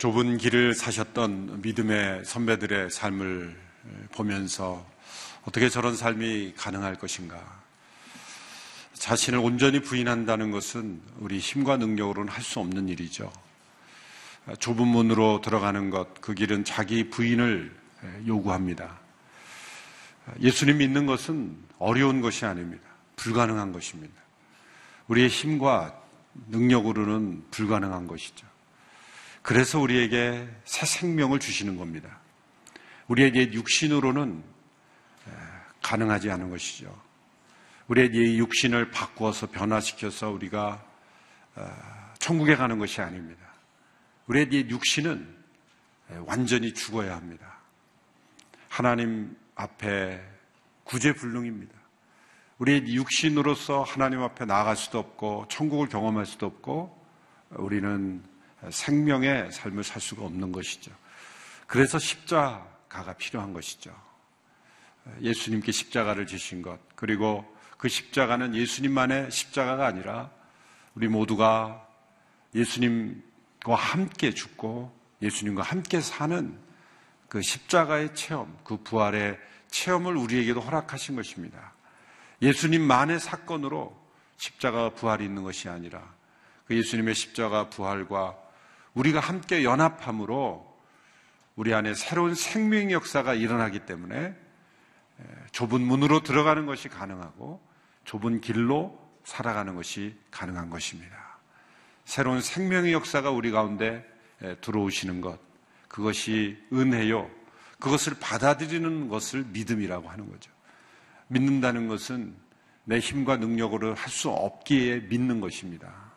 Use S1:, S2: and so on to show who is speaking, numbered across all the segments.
S1: 좁은 길을 사셨던 믿음의 선배들의 삶을 보면서 어떻게 저런 삶이 가능할 것인가? 자신을 온전히 부인한다는 것은 우리 힘과 능력으로는 할 수 없는 일이죠. 좁은 문으로 들어가는 것, 그 길은 자기 부인을 요구합니다. 예수님 믿는 것은 어려운 것이 아닙니다. 불가능한 것입니다. 우리의 힘과 능력으로는 불가능한 것이죠. 그래서 우리에게 새 생명을 주시는 겁니다. 우리에게 육신으로는 가능하지 않은 것이죠. 우리의 육신을 바꾸어서 변화시켜서 우리가 천국에 가는 것이 아닙니다. 우리의 육신은 완전히 죽어야 합니다. 하나님 앞에 구제불능입니다. 우리의 육신으로서 하나님 앞에 나아갈 수도 없고 천국을 경험할 수도 없고 우리는 생명의 삶을 살 수가 없는 것이죠. 그래서 십자가가 필요한 것이죠. 예수님께 십자가를 지신 것, 그리고 그 십자가는 예수님만의 십자가가 아니라 우리 모두가 예수님과 함께 죽고 예수님과 함께 사는 그 십자가의 체험, 그 부활의 체험을 우리에게도 허락하신 것입니다. 예수님만의 사건으로 십자가 부활이 있는 것이 아니라 그 예수님의 십자가 부활과 우리가 함께 연합함으로 우리 안에 새로운 생명의 역사가 일어나기 때문에 좁은 문으로 들어가는 것이 가능하고 좁은 길로 살아가는 것이 가능한 것입니다. 새로운 생명의 역사가 우리 가운데 들어오시는 것, 그것이 은혜요. 그것을 받아들이는 것을 믿음이라고 하는 거죠. 믿는다는 것은 내 힘과 능력으로 할 수 없기에 믿는 것입니다.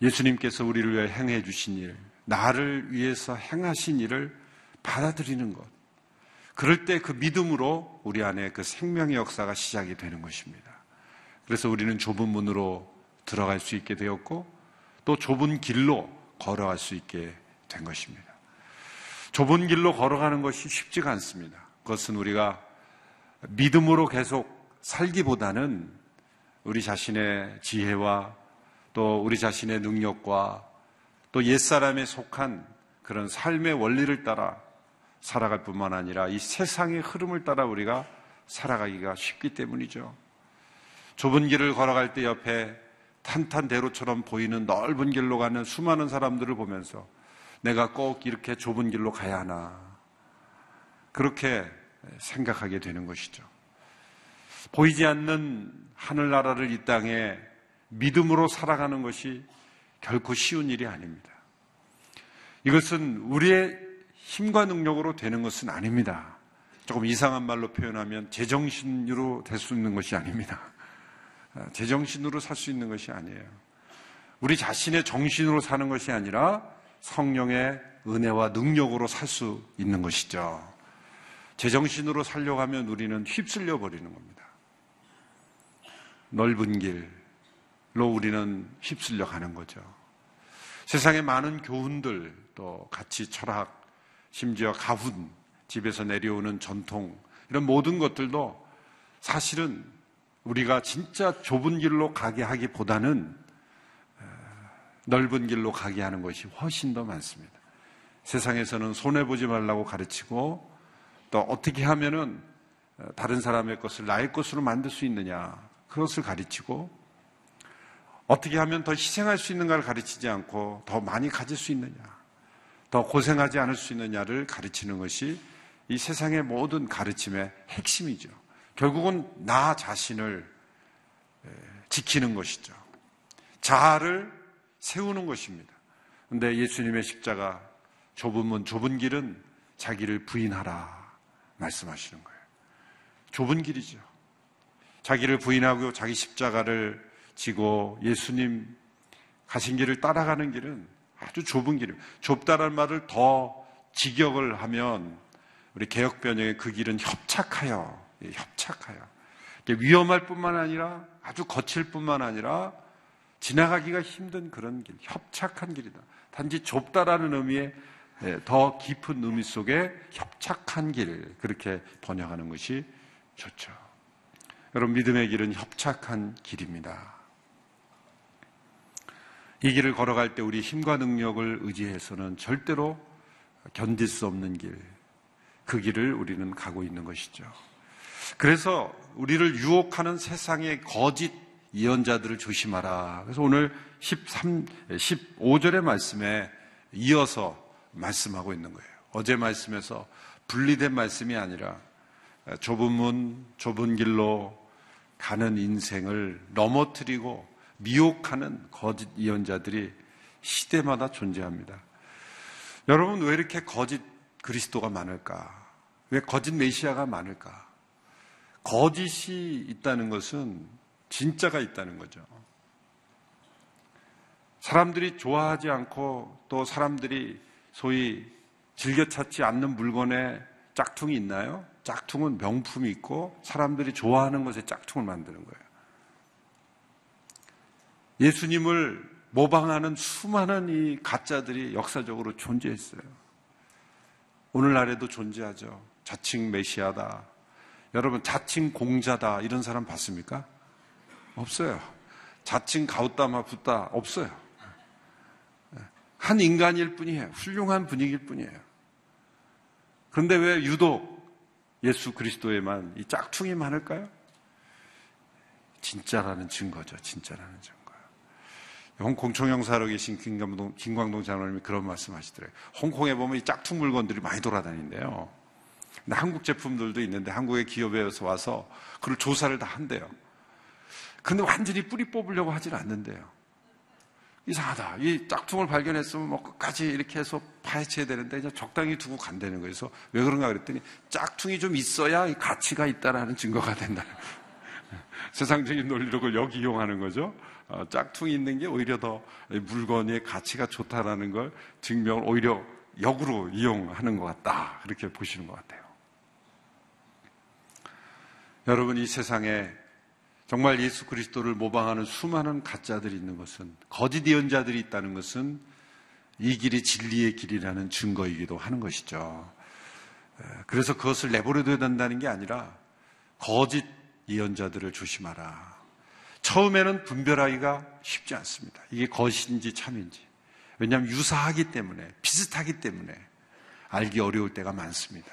S1: 예수님께서 우리를 위해 행해 주신 일, 나를 위해서 행하신 일을 받아들이는 것. 그럴 때 그 믿음으로 우리 안에 그 생명의 역사가 시작이 되는 것입니다. 그래서 우리는 좁은 문으로 들어갈 수 있게 되었고 또 좁은 길로 걸어갈 수 있게 된 것입니다. 좁은 길로 걸어가는 것이 쉽지가 않습니다. 그것은 우리가 믿음으로 계속 살기보다는 우리 자신의 지혜와 또 우리 자신의 능력과 또 옛사람에 속한 그런 삶의 원리를 따라 살아갈 뿐만 아니라 이 세상의 흐름을 따라 우리가 살아가기가 쉽기 때문이죠. 좁은 길을 걸어갈 때 옆에 탄탄대로처럼 보이는 넓은 길로 가는 수많은 사람들을 보면서 내가 꼭 이렇게 좁은 길로 가야 하나. 그렇게 생각하게 되는 것이죠. 보이지 않는 하늘나라를 이 땅에 믿음으로 살아가는 것이 결코 쉬운 일이 아닙니다. 이것은 우리의 힘과 능력으로 되는 것은 아닙니다. 조금 이상한 말로 표현하면 제정신으로 될 수 있는 것이 아닙니다. 아, 제정신으로 살 수 있는 것이 아니에요. 우리 자신의 정신으로 사는 것이 아니라 성령의 은혜와 능력으로 살 수 있는 것이죠. 제정신으로 살려고 하면 우리는 휩쓸려 버리는 겁니다. 넓은 길, 로 우리는 휩쓸려 가는 거죠. 세상에 많은 교훈들, 또 가치, 철학, 심지어 가훈, 집에서 내려오는 전통, 이런 모든 것들도 사실은 우리가 진짜 좁은 길로 가게 하기보다는 넓은 길로 가게 하는 것이 훨씬 더 많습니다. 세상에서는 손해 보지 말라고 가르치고 또 어떻게 하면은 다른 사람의 것을 나의 것으로 만들 수 있느냐 그것을 가르치고 어떻게 하면 더 희생할 수 있는가를 가르치지 않고 더 많이 가질 수 있느냐, 더 고생하지 않을 수 있느냐를 가르치는 것이 이 세상의 모든 가르침의 핵심이죠. 결국은 나 자신을 지키는 것이죠. 자아를 세우는 것입니다. 근데 예수님의 십자가 좁은 문, 좁은 길은 자기를 부인하라 말씀하시는 거예요. 좁은 길이죠. 자기를 부인하고 자기 십자가를 지고 예수님 가신 길을 따라가는 길은 아주 좁은 길이에요. 좁다는 말을 더 직역을 하면 우리 개혁 변형의 그 길은 협착하여, 예, 협착하여. 위험할 뿐만 아니라 아주 거칠 뿐만 아니라 지나가기가 힘든 그런 길, 협착한 길이다. 단지 좁다라는 의미의 예, 더 깊은 의미 속에 협착한 길, 그렇게 번역하는 것이 좋죠. 여러분, 믿음의 길은 협착한 길입니다. 이 길을 걸어갈 때 우리 힘과 능력을 의지해서는 절대로 견딜 수 없는 길, 그 길을 우리는 가고 있는 것이죠. 그래서 우리를 유혹하는 세상의 거짓 예언자들을 조심하라. 그래서 오늘 13, 15절의 말씀에 이어서 말씀하고 있는 거예요. 어제 말씀에서 분리된 말씀이 아니라 좁은 문, 좁은 길로 가는 인생을 넘어뜨리고 미혹하는 거짓 예언자들이 시대마다 존재합니다. 여러분 왜 이렇게 거짓 그리스도가 많을까? 왜 거짓 메시아가 많을까? 거짓이 있다는 것은 진짜가 있다는 거죠. 사람들이 좋아하지 않고 또 사람들이 소위 즐겨 찾지 않는 물건에 짝퉁이 있나요? 짝퉁은 명품이 있고 사람들이 좋아하는 것에 짝퉁을 만드는 거예요. 예수님을 모방하는 수많은 이 가짜들이 역사적으로 존재했어요. 오늘날에도 존재하죠. 자칭 메시아다. 여러분, 자칭 공자다. 이런 사람 봤습니까? 없어요. 자칭 가우따마 붓다. 없어요. 한 인간일 뿐이에요. 훌륭한 분위기일 뿐이에요. 그런데 왜 유독 예수 그리스도에만 이 짝퉁이 많을까요? 진짜라는 증거죠. 진짜라는 증거. 홍콩 총영사로 계신 김광동, 김광동 장로님이 그런 말씀 하시더래요. 홍콩에 보면 이 짝퉁 물건들이 많이 돌아다닌대요. 근데 한국 제품들도 있는데 한국의 기업에서 와서 그걸 조사를 다 한대요. 근데 완전히 뿌리 뽑으려고 하진 않는데요. 이상하다. 이 짝퉁을 발견했으면 뭐 끝까지 이렇게 해서 파헤쳐야 되는데 이제 적당히 두고 간다는 거예요. 그래서 왜 그런가 그랬더니 짝퉁이 좀 있어야 가치가 있다라는 증거가 된다. 세상적인 논리로 그걸 여기 이용하는 거죠. 어, 짝퉁이 있는 게 오히려 더 물건의 가치가 좋다라는 걸 증명을 오히려 역으로 이용하는 것 같다. 그렇게 보시는 것 같아요. 여러분 이 세상에 정말 예수 그리스도를 모방하는 수많은 가짜들이 있는 것은 거짓 예언자들이 있다는 것은 이 길이 진리의 길이라는 증거이기도 하는 것이죠. 그래서 그것을 내버려둬야 된다는 게 아니라 거짓 예언자들을 조심하라. 처음에는 분별하기가 쉽지 않습니다. 이게 거짓인지 참인지. 왜냐하면 유사하기 때문에, 비슷하기 때문에 알기 어려울 때가 많습니다.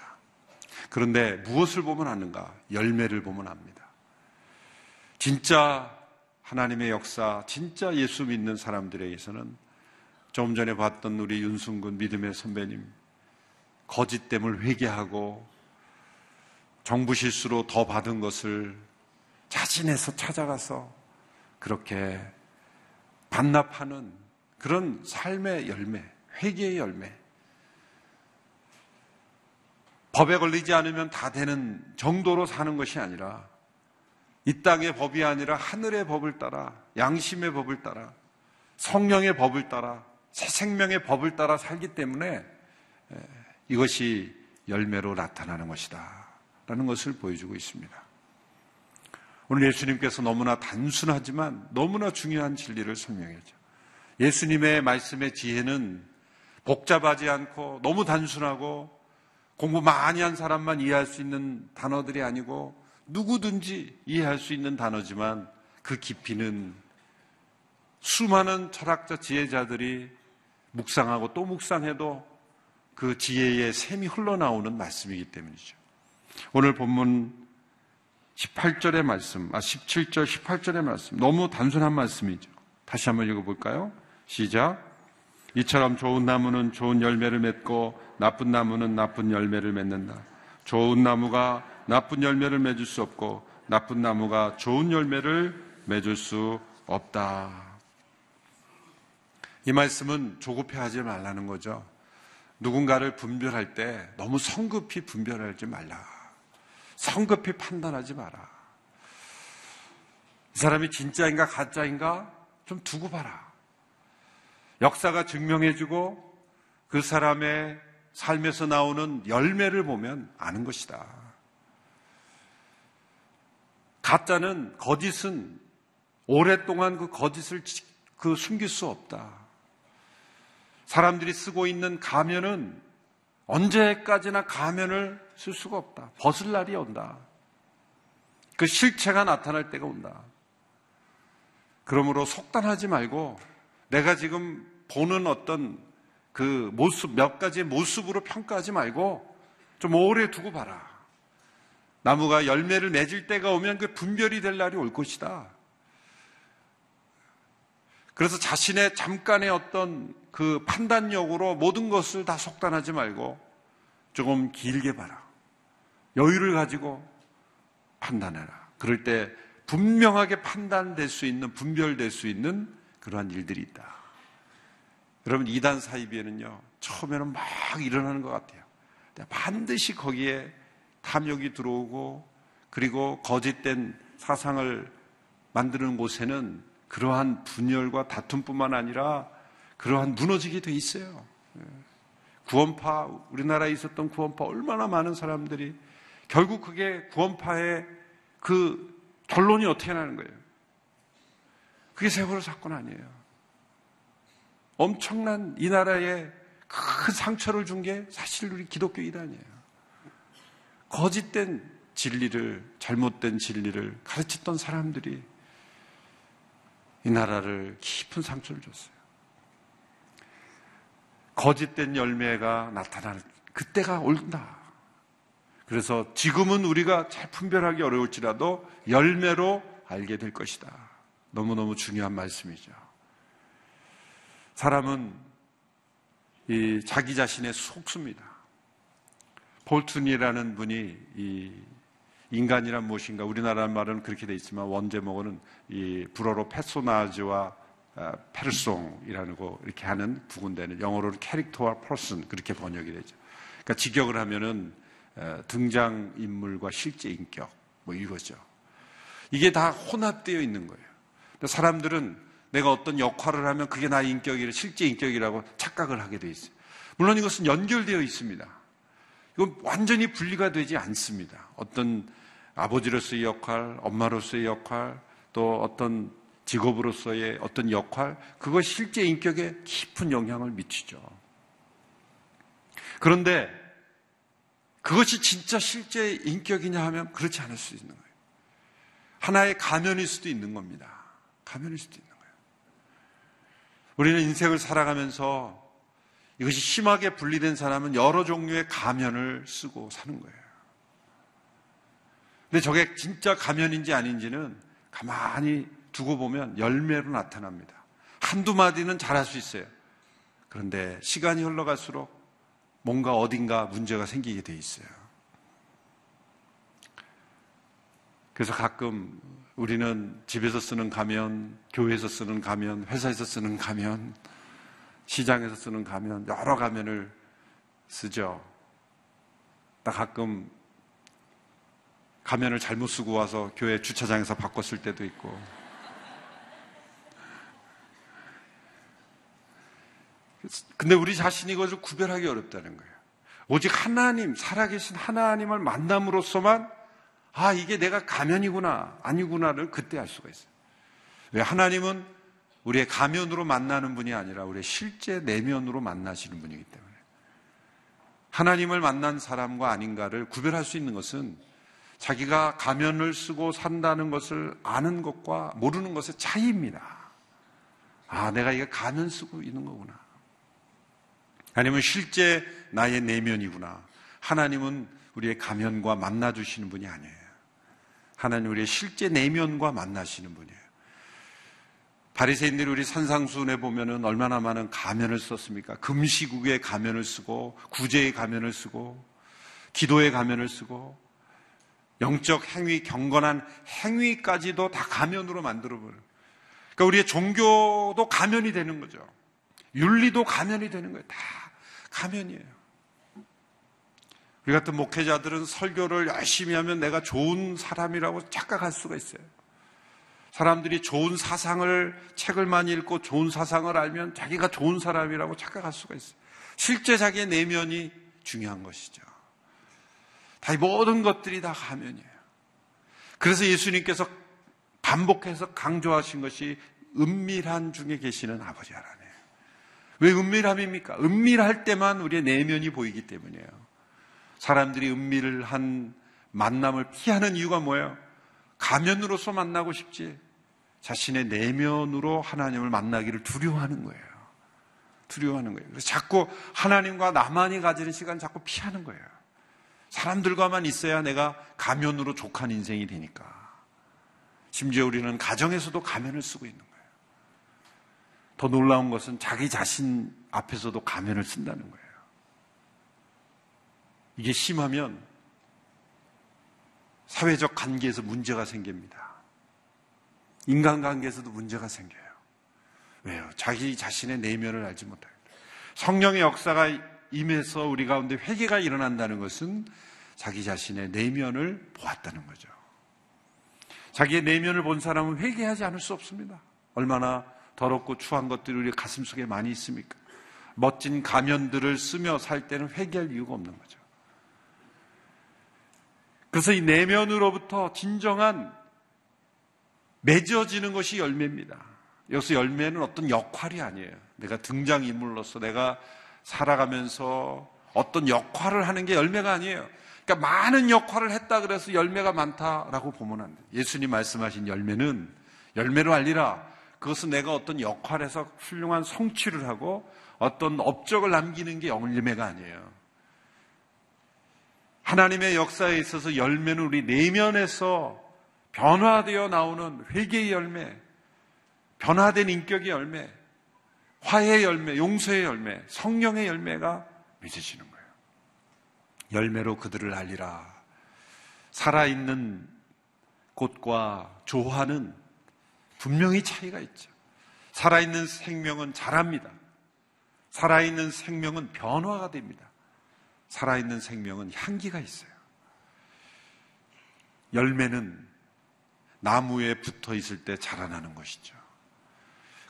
S1: 그런데 무엇을 보면 아는가? 열매를 보면 압니다. 진짜 하나님의 역사, 진짜 예수 믿는 사람들에게서는 좀 전에 봤던 우리 윤순군 믿음의 선배님, 거짓됨을 회개하고 정부 실수로 더 받은 것을 자신에서 찾아가서 그렇게 반납하는 그런 삶의 열매, 회개의 열매. 법에 걸리지 않으면 다 되는 정도로 사는 것이 아니라 이 땅의 법이 아니라 하늘의 법을 따라 양심의 법을 따라 성령의 법을 따라 새 생명의 법을 따라 살기 때문에 이것이 열매로 나타나는 것이다. 라는 것을 보여주고 있습니다. 오늘 예수님께서 너무나 단순하지만 너무나 중요한 진리를 설명했죠. 예수님의 말씀의 지혜는 복잡하지 않고 너무 단순하고 공부 많이 한 사람만 이해할 수 있는 단어들이 아니고 누구든지 이해할 수 있는 단어지만 그 깊이는 수많은 철학자 지혜자들이 묵상하고 또 묵상해도 그 지혜의 샘이 흘러나오는 말씀이기 때문이죠. 오늘 본문 18절의 말씀, 아, 17절, 18절의 말씀. 너무 단순한 말씀이죠. 다시 한번 읽어볼까요? 시작. 이처럼 좋은 나무는 좋은 열매를 맺고 나쁜 나무는 나쁜 열매를 맺는다. 좋은 나무가 나쁜 열매를 맺을 수 없고 나쁜 나무가 좋은 열매를 맺을 수 없다. 이 말씀은 조급해 하지 말라는 거죠. 누군가를 분별할 때 너무 성급히 분별하지 말라. 성급히 판단하지 마라. 이 사람이 진짜인가 가짜인가 좀 두고 봐라. 역사가 증명해주고 그 사람의 삶에서 나오는 열매를 보면 아는 것이다. 가짜는 거짓은 오랫동안 그 거짓을 그 숨길 수 없다. 사람들이 쓰고 있는 가면은 언제까지나 가면을 쓸 수가 없다. 벗을 날이 온다. 그 실체가 나타날 때가 온다. 그러므로 속단하지 말고 내가 지금 보는 어떤 그 모습, 몇 가지의 모습으로 평가하지 말고 좀 오래 두고 봐라. 나무가 열매를 맺을 때가 오면 그 분별이 될 날이 올 것이다. 그래서 자신의 잠깐의 어떤 그 판단력으로 모든 것을 다 속단하지 말고 조금 길게 봐라. 여유를 가지고 판단해라. 그럴 때 분명하게 판단될 수 있는, 분별될 수 있는 그러한 일들이 있다. 여러분, 이단 사이비에는요, 처음에는 막 일어나는 것 같아요. 반드시 거기에 탐욕이 들어오고, 그리고 거짓된 사상을 만드는 곳에는 그러한 분열과 다툼뿐만 아니라 그러한 무너지게 돼 있어요. 예. 구원파, 우리나라에 있었던 구원파 얼마나 많은 사람들이 결국 그게 구원파의 그 결론이 어떻게 나는 거예요? 그게 세월호 사건 아니에요. 엄청난 이 나라에 큰 상처를 준 게 사실 우리 기독교 이단이에요. 거짓된 진리를, 잘못된 진리를 가르쳤던 사람들이 이 나라를 깊은 상처를 줬어요. 거짓된 열매가 나타날 그때가 온다. 그래서 지금은 우리가 잘 분별하기 어려울지라도 열매로 알게 될 것이다. 너무너무 중요한 말씀이죠. 사람은 이 자기 자신의 속수입니다. 폴튼이라는 분이 이 인간이란 무엇인가 우리나라 말은 그렇게 돼 있지만 원제목은 이 불어로 페소나즈와 아, 페르송이라는 거 이렇게 하는 두 군데는 영어로는 캐릭터와 퍼슨 그렇게 번역이 되죠. 그러니까 직역을 하면은 등장 인물과 실제 인격 뭐 이거죠. 이게 다 혼합되어 있는 거예요. 사람들은 내가 어떤 역할을 하면 그게 나의 인격이라 실제 인격이라고 착각을 하게 돼 있어요. 물론 이것은 연결되어 있습니다. 이건 완전히 분리가 되지 않습니다. 어떤 아버지로서의 역할, 엄마로서의 역할, 또 어떤 직업으로서의 어떤 역할, 그것 실제 인격에 깊은 영향을 미치죠. 그런데 그것이 진짜 실제 인격이냐 하면 그렇지 않을 수 있는 거예요. 하나의 가면일 수도 있는 겁니다. 가면일 수도 있는 거예요. 우리는 인생을 살아가면서 이것이 심하게 분리된 사람은 여러 종류의 가면을 쓰고 사는 거예요. 근데 저게 진짜 가면인지 아닌지는 가만히 두고 보면 열매로 나타납니다. 한두 마디는 잘할 수 있어요. 그런데 시간이 흘러갈수록 뭔가 어딘가 문제가 생기게 돼 있어요. 그래서 가끔 우리는 집에서 쓰는 가면, 교회에서 쓰는 가면, 회사에서 쓰는 가면, 시장에서 쓰는 가면, 여러 가면을 쓰죠. 나 가끔 가면을 잘못 쓰고 와서 교회 주차장에서 바꿨을 때도 있고. 근데 우리 자신이 이것을 구별하기 어렵다는 거예요. 오직 하나님, 살아계신 하나님을 만남으로써만 아, 이게 내가 가면이구나, 아니구나를 그때 알 수가 있어요. 왜 하나님은 우리의 가면으로 만나는 분이 아니라 우리의 실제 내면으로 만나시는 분이기 때문에. 하나님을 만난 사람과 아닌가를 구별할 수 있는 것은 자기가 가면을 쓰고 산다는 것을 아는 것과 모르는 것의 차이입니다. 아, 내가 이거 가면 쓰고 있는 거구나. 아니면 실제 나의 내면이구나. 하나님은 우리의 가면과 만나주시는 분이 아니에요. 하나님 우리의 실제 내면과 만나시는 분이에요. 바리새인들이 우리 산상수훈에 보면은 얼마나 많은 가면을 썼습니까? 금시국의 가면을 쓰고 구제의 가면을 쓰고 기도의 가면을 쓰고 영적 행위, 경건한 행위까지도 다 가면으로 만들어 버려요. 그러니까 우리의 종교도 가면이 되는 거죠. 윤리도 가면이 되는 거예요. 다 가면이에요. 우리 같은 목회자들은 설교를 열심히 하면 내가 좋은 사람이라고 착각할 수가 있어요. 사람들이 좋은 사상을, 책을 많이 읽고 좋은 사상을 알면 자기가 좋은 사람이라고 착각할 수가 있어요. 실제 자기의 내면이 중요한 것이죠. 다 모든 것들이 다 가면이에요. 그래서 예수님께서 반복해서 강조하신 것이 은밀한 중에 계시는 아버지 하나님. 왜 은밀함입니까? 은밀할 때만 우리의 내면이 보이기 때문이에요. 사람들이 은밀한 만남을 피하는 이유가 뭐예요? 가면으로서 만나고 싶지. 자신의 내면으로 하나님을 만나기를 두려워하는 거예요. 두려워하는 거예요. 그래서 자꾸 하나님과 나만이 가지는 시간 자꾸 피하는 거예요. 사람들과만 있어야 내가 가면으로 족한 인생이 되니까. 심지어 우리는 가정에서도 가면을 쓰고 있는 거예요. 더 놀라운 것은 자기 자신 앞에서도 가면을 쓴다는 거예요. 이게 심하면 사회적 관계에서 문제가 생깁니다. 인간관계에서도 문제가 생겨요. 왜요? 자기 자신의 내면을 알지 못하요 성령의 역사가 임해서 우리 가운데 회개가 일어난다는 것은 자기 자신의 내면을 보았다는 거죠. 자기의 내면을 본 사람은 회개하지 않을 수 없습니다. 얼마나 더럽고 추한 것들이 우리 가슴 속에 많이 있습니까? 멋진 가면들을 쓰며 살 때는 회개할 이유가 없는 거죠. 그래서 이 내면으로부터 진정한 맺어지는 것이 열매입니다. 여기서 열매는 어떤 역할이 아니에요. 내가 등장인물로서 내가 살아가면서 어떤 역할을 하는 게 열매가 아니에요. 그러니까 많은 역할을 했다 그래서 열매가 많다라고 보면 안 돼요. 예수님 말씀하신 열매는 열매로 알리라. 그것은 내가 어떤 역할에서 훌륭한 성취를 하고 어떤 업적을 남기는 게 열매가 아니에요. 하나님의 역사에 있어서 열매는 우리 내면에서 변화되어 나오는 회개의 열매, 변화된 인격의 열매, 화해의 열매, 용서의 열매, 성령의 열매가 맺어지는 거예요. 열매로 그들을 알리라. 살아있는 곳과 조화는 분명히 차이가 있죠. 살아있는 생명은 자랍니다. 살아있는 생명은 변화가 됩니다. 살아있는 생명은 향기가 있어요. 열매는 나무에 붙어 있을 때 자라나는 것이죠.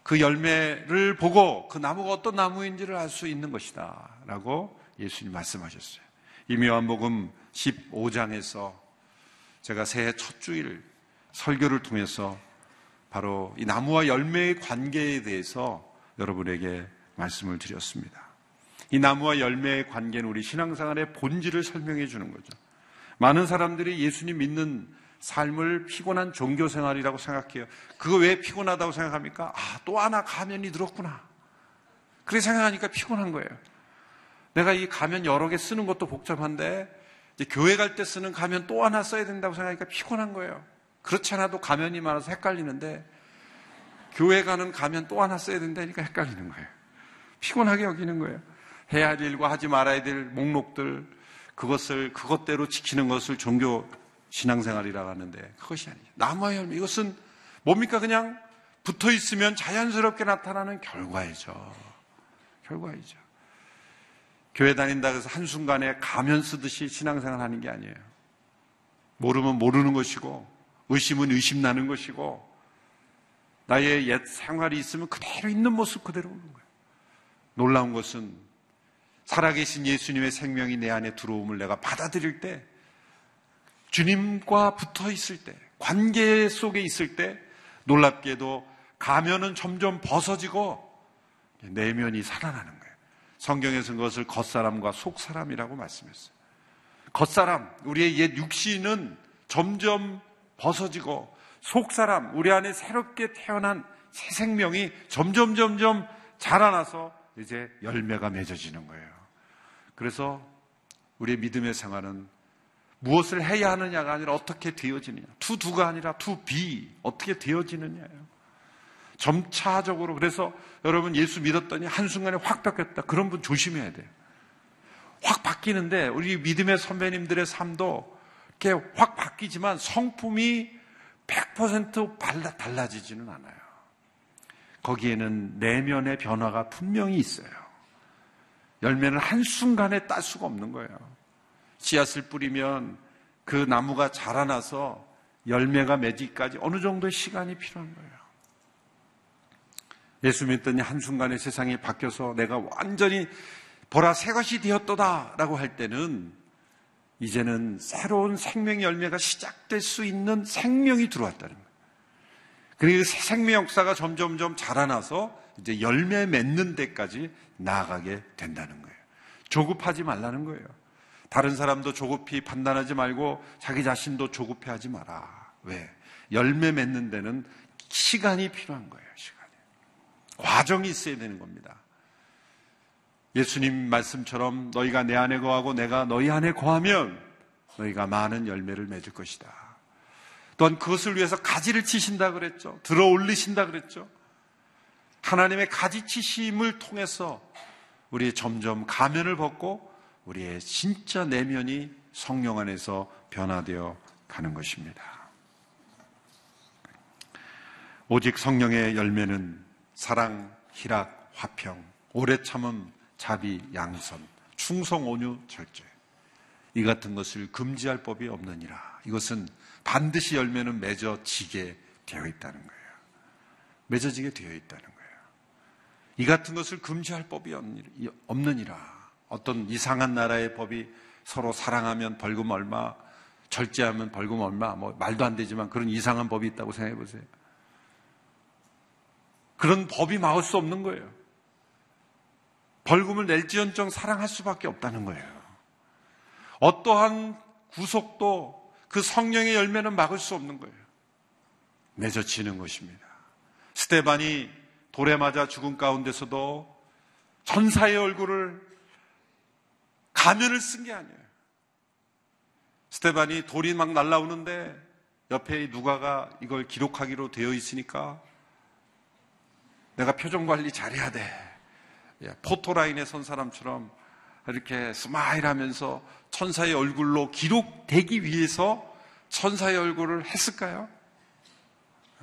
S1: 그 열매를 보고 그 나무가 어떤 나무인지를 알 수 있는 것이다. 라고 예수님 말씀하셨어요. 이미 요한복음 15장에서 제가 새해 첫 주일 설교를 통해서 바로 이 나무와 열매의 관계에 대해서 여러분에게 말씀을 드렸습니다. 이 나무와 열매의 관계는 우리 신앙생활의 본질을 설명해 주는 거죠. 많은 사람들이 예수님 믿는 삶을 피곤한 종교 생활이라고 생각해요. 그거 왜 피곤하다고 생각합니까? 아, 또 하나 가면이 들었구나. 그렇게 생각하니까 피곤한 거예요. 내가 이 가면 여러 개 쓰는 것도 복잡한데, 교회 갈 때 쓰는 가면 또 하나 써야 된다고 생각하니까 피곤한 거예요. 그렇지 않아도 가면이 많아서 헷갈리는데, 교회 가는 가면 또 하나 써야 된다니까 헷갈리는 거예요. 피곤하게 여기는 거예요. 해야 할 일과 하지 말아야 될 목록들, 그것을, 그것대로 지키는 것을 종교 신앙생활이라고 하는데 그것이 아니죠. 나무와 열매 이것은 뭡니까 그냥 붙어 있으면 자연스럽게 나타나는 결과이죠. 결과이죠. 교회 다닌다 그래서 한순간에 가면 쓰듯이 신앙생활 하는 게 아니에요. 모르면 모르는 것이고 의심은 의심 나는 것이고 나의 옛 생활이 있으면 그대로 있는 모습 그대로 오는 거예요. 놀라운 것은 살아계신 예수님의 생명이 내 안에 들어옴을 내가 받아들일 때 주님과 붙어 있을 때, 관계 속에 있을 때 놀랍게도 가면은 점점 벗어지고 내면이 살아나는 거예요. 성경에서 그것을 겉사람과 속사람이라고 말씀했어요. 겉사람, 우리의 옛 육신은 점점 벗어지고 속사람, 우리 안에 새롭게 태어난 새 생명이 점점 점점 자라나서 이제 열매가 맺어지는 거예요. 그래서 우리의 믿음의 생활은 무엇을 해야 하느냐가 아니라 어떻게 되어지느냐. to do가 아니라 to be. 어떻게 되어지느냐예요. 점차적으로. 그래서 여러분 예수 믿었더니 한순간에 확 바뀌었다. 그런 분 조심해야 돼요. 확 바뀌는데 우리 믿음의 선배님들의 삶도 이렇게 확 바뀌지만 성품이 100% 달라, 달라지지는 않아요. 거기에는 내면의 변화가 분명히 있어요. 열매는 한순간에 딸 수가 없는 거예요. 씨앗을 뿌리면 그 나무가 자라나서 열매가 맺기까지 어느 정도의 시간이 필요한 거예요. 예수 믿더니 한순간에 세상이 바뀌어서 내가 완전히 보라 새 것이 되었도다 라고 할 때는 이제는 새로운 생명의 열매가 시작될 수 있는 생명이 들어왔다는 거예요. 그리고 새 생명 역사가 점점점 자라나서 이제 열매 맺는 데까지 나아가게 된다는 거예요. 조급하지 말라는 거예요. 다른 사람도 조급히 판단하지 말고 자기 자신도 조급해 하지 마라. 왜? 열매 맺는 데는 시간이 필요한 거예요, 시간이. 과정이 있어야 되는 겁니다. 예수님 말씀처럼 너희가 내 안에 거하고 내가 너희 안에 거하면 너희가 많은 열매를 맺을 것이다. 또한 그것을 위해서 가지를 치신다 그랬죠. 들어 올리신다 그랬죠. 하나님의 가지 치심을 통해서 우리 점점 가면을 벗고 우리의 진짜 내면이 성령 안에서 변화되어 가는 것입니다. 오직 성령의 열매는 사랑, 희락, 화평, 오래 참음, 자비, 양선, 충성, 온유, 절제. 이 같은 것을 금지할 법이 없느니라. 이것은 반드시 열매는 맺어지게 되어 있다는 거예요. 맺어지게 되어 있다는 거예요. 이 같은 것을 금지할 법이 없느니라. 어떤 이상한 나라의 법이 서로 사랑하면 벌금 얼마, 절제하면 벌금 얼마, 뭐 말도 안 되지만 그런 이상한 법이 있다고 생각해 보세요. 그런 법이 막을 수 없는 거예요. 벌금을 낼지언정 사랑할 수밖에 없다는 거예요. 어떠한 구속도 그 성령의 열매는 막을 수 없는 거예요. 맺어지는 것입니다. 스테반이 돌에 맞아 죽은 가운데서도 전사의 얼굴을 가면을 쓴 게 아니에요. 스테반이 돌이 막 날라오는데 옆에 누가가 이걸 기록하기로 되어 있으니까 내가 표정 관리 잘해야 돼. 예, 포토라인에 선 사람처럼 이렇게 smile 하면서 천사의 얼굴로 기록되기 위해서 천사의 얼굴을 했을까요?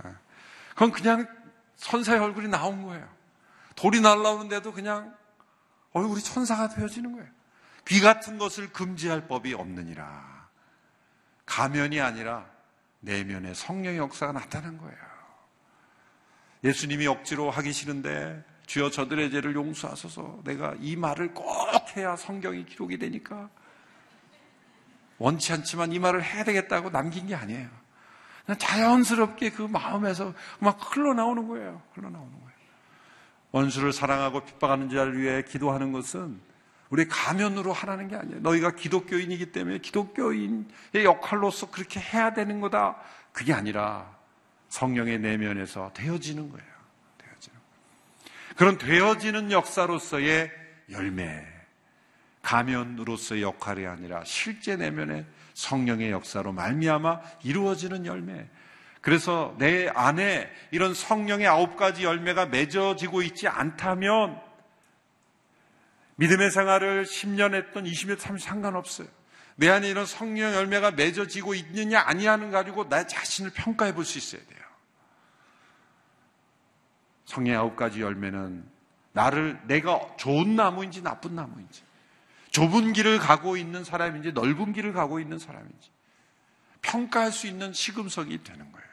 S1: 예. 그건 그냥 천사의 얼굴이 나온 거예요. 돌이 날라오는데도 그냥 얼굴이 천사가 되어지는 거예요. 이 같은 것을 금지할 법이 없느니라. 가면이 아니라 내면의 성령의 역사가 나타난 거예요. 예수님이 억지로 하기 싫은데 주여 저들의 죄를 용서하소서 내가 이 말을 꼭 해야 성경이 기록이 되니까 원치 않지만 이 말을 해야 되겠다고 남긴 게 아니에요. 그냥 자연스럽게 그 마음에서 막 흘러나오는 거예요. 흘러나오는 거예요. 원수를 사랑하고 핍박하는 자를 위해 기도하는 것은 우리 가면으로 하라는 게 아니에요. 너희가 기독교인이기 때문에 기독교인의 역할로서 그렇게 해야 되는 거다. 그게 아니라 성령의 내면에서 되어지는 거예요. 그런 되어지는 역사로서의 열매, 가면으로서의 역할이 아니라 실제 내면의 성령의 역사로 말미암아 이루어지는 열매. 그래서 내 안에 이런 성령의 아홉 가지 열매가 맺어지고 있지 않다면 믿음의 생활을 10년 했던 20년, 30년 상관없어요. 내 안에 이런 성령 열매가 맺어지고 있느냐 아니냐는 가지고 나 자신을 평가해 볼 수 있어야 돼요. 성의 아홉 가지 열매는 나를 내가 좋은 나무인지 나쁜 나무인지 좁은 길을 가고 있는 사람인지 넓은 길을 가고 있는 사람인지 평가할 수 있는 시금석이 되는 거예요.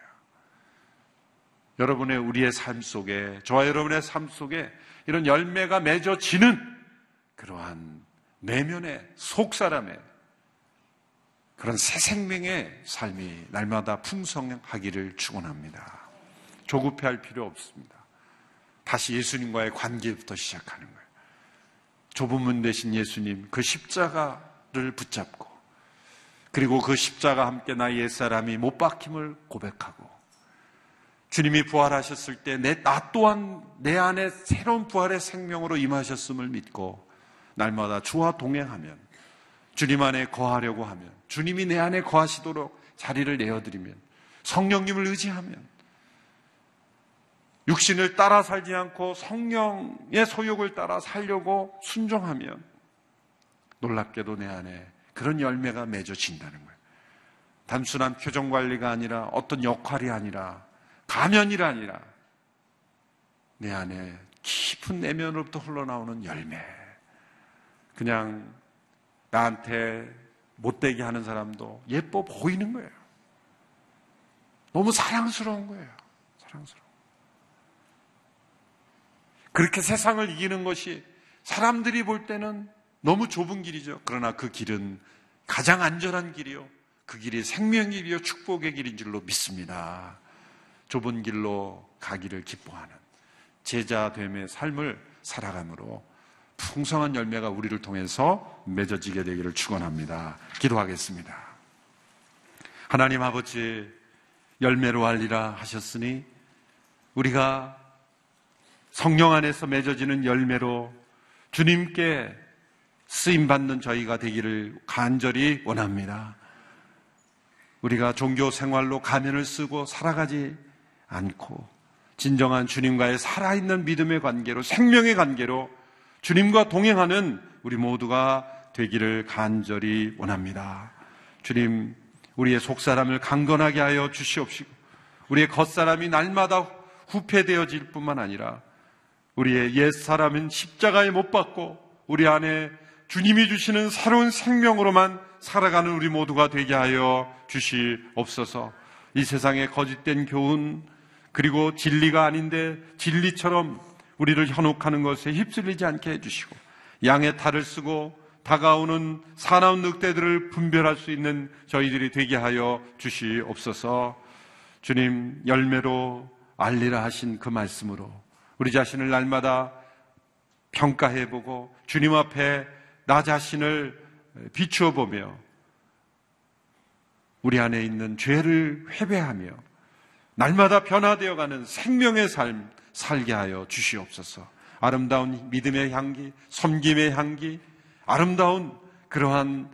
S1: 여러분의 우리의 삶 속에 저와 여러분의 삶 속에 이런 열매가 맺어지는 그러한 내면의 속 사람의 그런 새 생명의 삶이 날마다 풍성하기를 축원합니다. 조급해할 필요 없습니다. 다시 예수님과의 관계부터 시작하는 거예요. 좁은 문 대신 예수님 그 십자가를 붙잡고 그리고 그 십자가 함께 나의 옛사람이 못 박힘을 고백하고 주님이 부활하셨을 때나 또한 내 안에 새로운 부활의 생명으로 임하셨음을 믿고 날마다 주와 동행하면 주님 안에 거하려고 하면 주님이 내 안에 거하시도록 자리를 내어드리면 성령님을 의지하면 육신을 따라 살지 않고 성령의 소욕을 따라 살려고 순종하면 놀랍게도 내 안에 그런 열매가 맺어진다는 거예요. 단순한 표정 관리가 아니라 어떤 역할이 아니라 가면이 아니라 내 안에 깊은 내면으로부터 흘러나오는 열매. 그냥 나한테 못되게 하는 사람도 예뻐 보이는 거예요. 너무 사랑스러운 거예요. 사랑스러워. 그렇게 세상을 이기는 것이 사람들이 볼 때는 너무 좁은 길이죠. 그러나 그 길은 가장 안전한 길이요. 그 길이 생명의 길이요. 축복의 길인 줄로 믿습니다. 좁은 길로 가기를 기뻐하는 제자됨의 삶을 살아감으로 풍성한 열매가 우리를 통해서 맺어지게 되기를 축원합니다. 기도하겠습니다. 하나님 아버지 열매로 알리라 하셨으니 우리가 성령 안에서 맺어지는 열매로 주님께 쓰임 받는 저희가 되기를 간절히 원합니다. 우리가 종교 생활로 가면을 쓰고 살아가지 않고 진정한 주님과의 살아있는 믿음의 관계로 생명의 관계로 주님과 동행하는 우리 모두가 되기를 간절히 원합니다. 주님, 우리의 속사람을 강건하게 하여 주시옵시고 우리의 겉사람이 날마다 후패되어질 뿐만 아니라 우리의 옛 사람은 십자가에 못 박고 우리 안에 주님이 주시는 새로운 생명으로만 살아가는 우리 모두가 되게 하여 주시옵소서. 이 세상의 거짓된 교훈 그리고 진리가 아닌데 진리처럼 우리를 현혹하는 것에 휩쓸리지 않게 해주시고 양의 탈을 쓰고 다가오는 사나운 늑대들을 분별할 수 있는 저희들이 되게 하여 주시옵소서. 주님 열매로 알리라 하신 그 말씀으로 우리 자신을 날마다 평가해보고 주님 앞에 나 자신을 비추어 보며 우리 안에 있는 죄를 회개하며 날마다 변화되어 가는 생명의 삶 살게 하여 주시옵소서. 아름다운 믿음의 향기, 섬김의 향기, 아름다운 그러한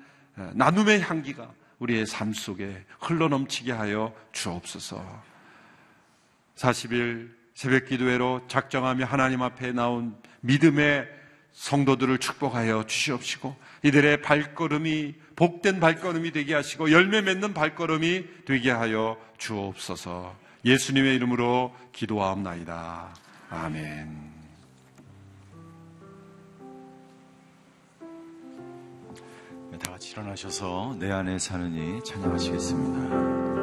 S1: 나눔의 향기가 우리의 삶 속에 흘러넘치게 하여 주옵소서. 40일 새벽 기도회로 작정하며 하나님 앞에 나온 믿음의 성도들을 축복하여 주시옵시고 이들의 발걸음이 복된 발걸음이 되게 하시고 열매 맺는 발걸음이 되게 하여 주옵소서. 예수님의 이름으로 기도하옵나이다. 아멘.
S2: 네, 다 같이 일어나셔서 내 안에 사느니 찬양하시겠습니다.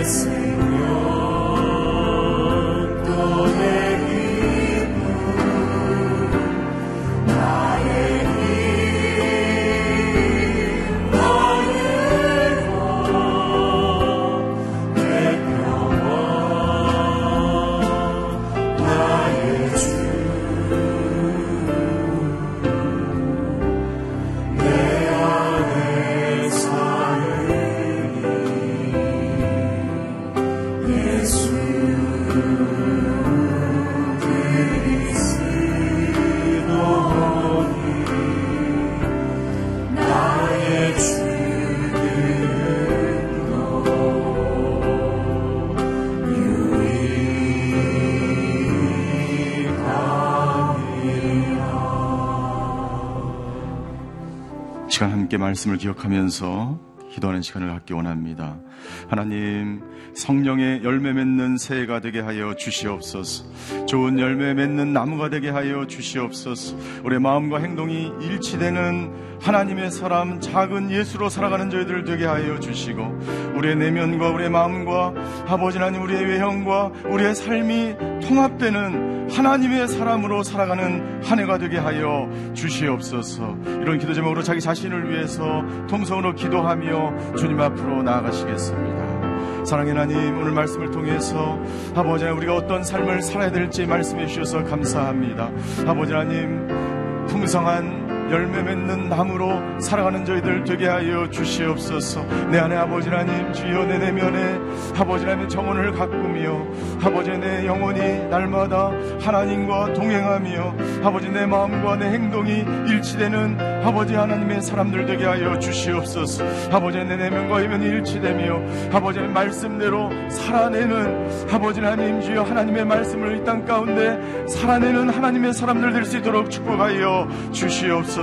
S2: eyes. 말씀을 기억하면서 기도하는 시간을 갖기 원합니다. 하나님, 성령의 열매 맺는 새가 되게 하여 주시옵소서. 좋은 열매 맺는 나무가 되게 하여 주시옵소서. 우리의 마음과 행동이 일치되는 하나님의 사람, 작은 예수로 살아가는 저희들 되게 하여 주시고, 우리의 내면과 우리의 마음과 아버지 하나님 우리의 외형과 우리의 삶이 통합되는 하나님의 사람으로 살아가는 한 해가 되게 하여 주시옵소서. 이런 기도 제목으로 자기 자신을 위해서 통성으로 기도하며 주님 앞으로 나아가시겠습니다. 사랑의 하나님, 오늘 말씀을 통해서 아버지 하나님 우리가 어떤 삶을 살아야 될지 말씀해 주셔서 감사합니다. 아버지 하나님, 풍성한 열매 맺는 나무로 살아가는 저희들 되게 하여 주시옵소서. 내 안에 아버지 하나님 주여 내 내면에 아버지 하나님 정원을 가꾸며 아버지 내 영혼이 날마다 하나님과 동행하며 아버지 내 마음과 내 행동이 일치되는 아버지 하나님의 사람들 되게 하여 주시옵소서. 아버지 내 내면과 이면이 일치되며 아버지의 말씀대로 살아내는 아버지 하나님 주여 하나님의 말씀을 이 땅 가운데 살아내는 하나님의 사람들 될 수 있도록 축복하여 주시옵소서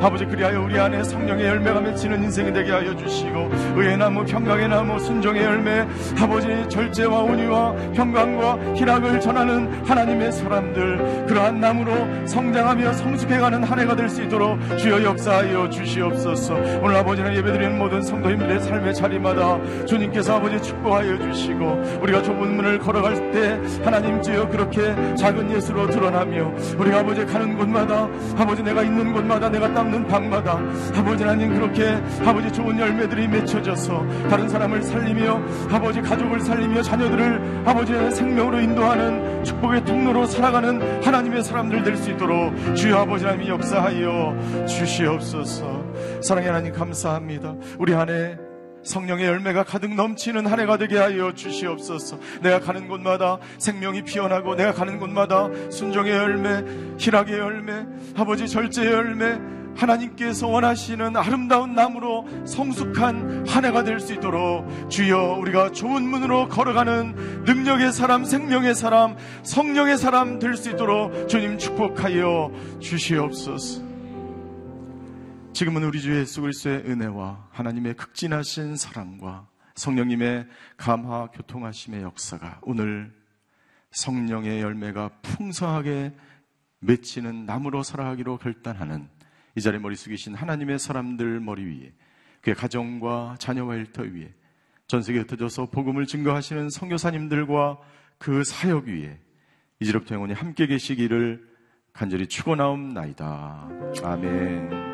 S2: 아버지 그리하여 우리 안에 성령의 열매가 맺히는 인생이 되게 하여 주시고 의의 나무 평강의 나무 순종의 열매 아버지 절제와 온유와 평강과 희락을 전하는 하나님의 사람들 그러한 나무로 성장하며 성숙해가는 한 해가 될 수 있도록 주여 역사하여 주시옵소서. 오늘 아버지는 예배드리는 모든 성도님들의 삶의 자리마다 주님께서 아버지 축복하여 주시고 우리가 좁은 문을 걸어갈 때 하나님 주여 그렇게 작은 예수로 드러나며 우리가 아버지 가는 곳마다 아버지 내가 있는 곳 마다 내가 닦는 방마다 아버지 하나님 그렇게 아버지 좋은 열매들이 맺혀져서 다른 사람을 살리며 아버지 가족을 살리며 자녀들을 아버지의 생명으로 인도하는 축복의 통로로 살아가는 하나님의 사람들 될 수 있도록 주여 아버지 하나님이 역사하여 주시옵소서. 사랑의 하나님 감사합니다. 우리 안에 성령의 열매가 가득 넘치는 한 해가 되게 하여 주시옵소서. 내가 가는 곳마다 생명이 피어나고 내가 가는 곳마다 순종의 열매, 희락의 열매, 아버지 절제의 열매, 하나님께서 원하시는 아름다운 나무로 성숙한 한 해가 될 수 있도록 주여 우리가 좋은 문으로 걸어가는 능력의 사람, 생명의 사람, 성령의 사람 될 수 있도록 주님 축복하여 주시옵소서. 지금은 우리 주 예수 그리스도의 은혜와 하나님의 극진하신 사랑과 성령님의 감화 교통하심의 역사가 오늘 성령의 열매가 풍성하게 맺히는 나무로 살아가기로 결단하는 이 자리에 머리 숙이신 하나님의 사람들 머리 위에 그의 가정과 자녀와 일터 위에 전 세계에 흩어져서 복음을 증거하시는 선교사님들과 그 사역 위에 이제부터 영원히 함께 계시기를 간절히 축원하옵나이다. 아멘.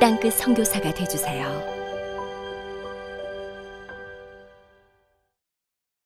S3: 땅끝 선교사가 되주세요.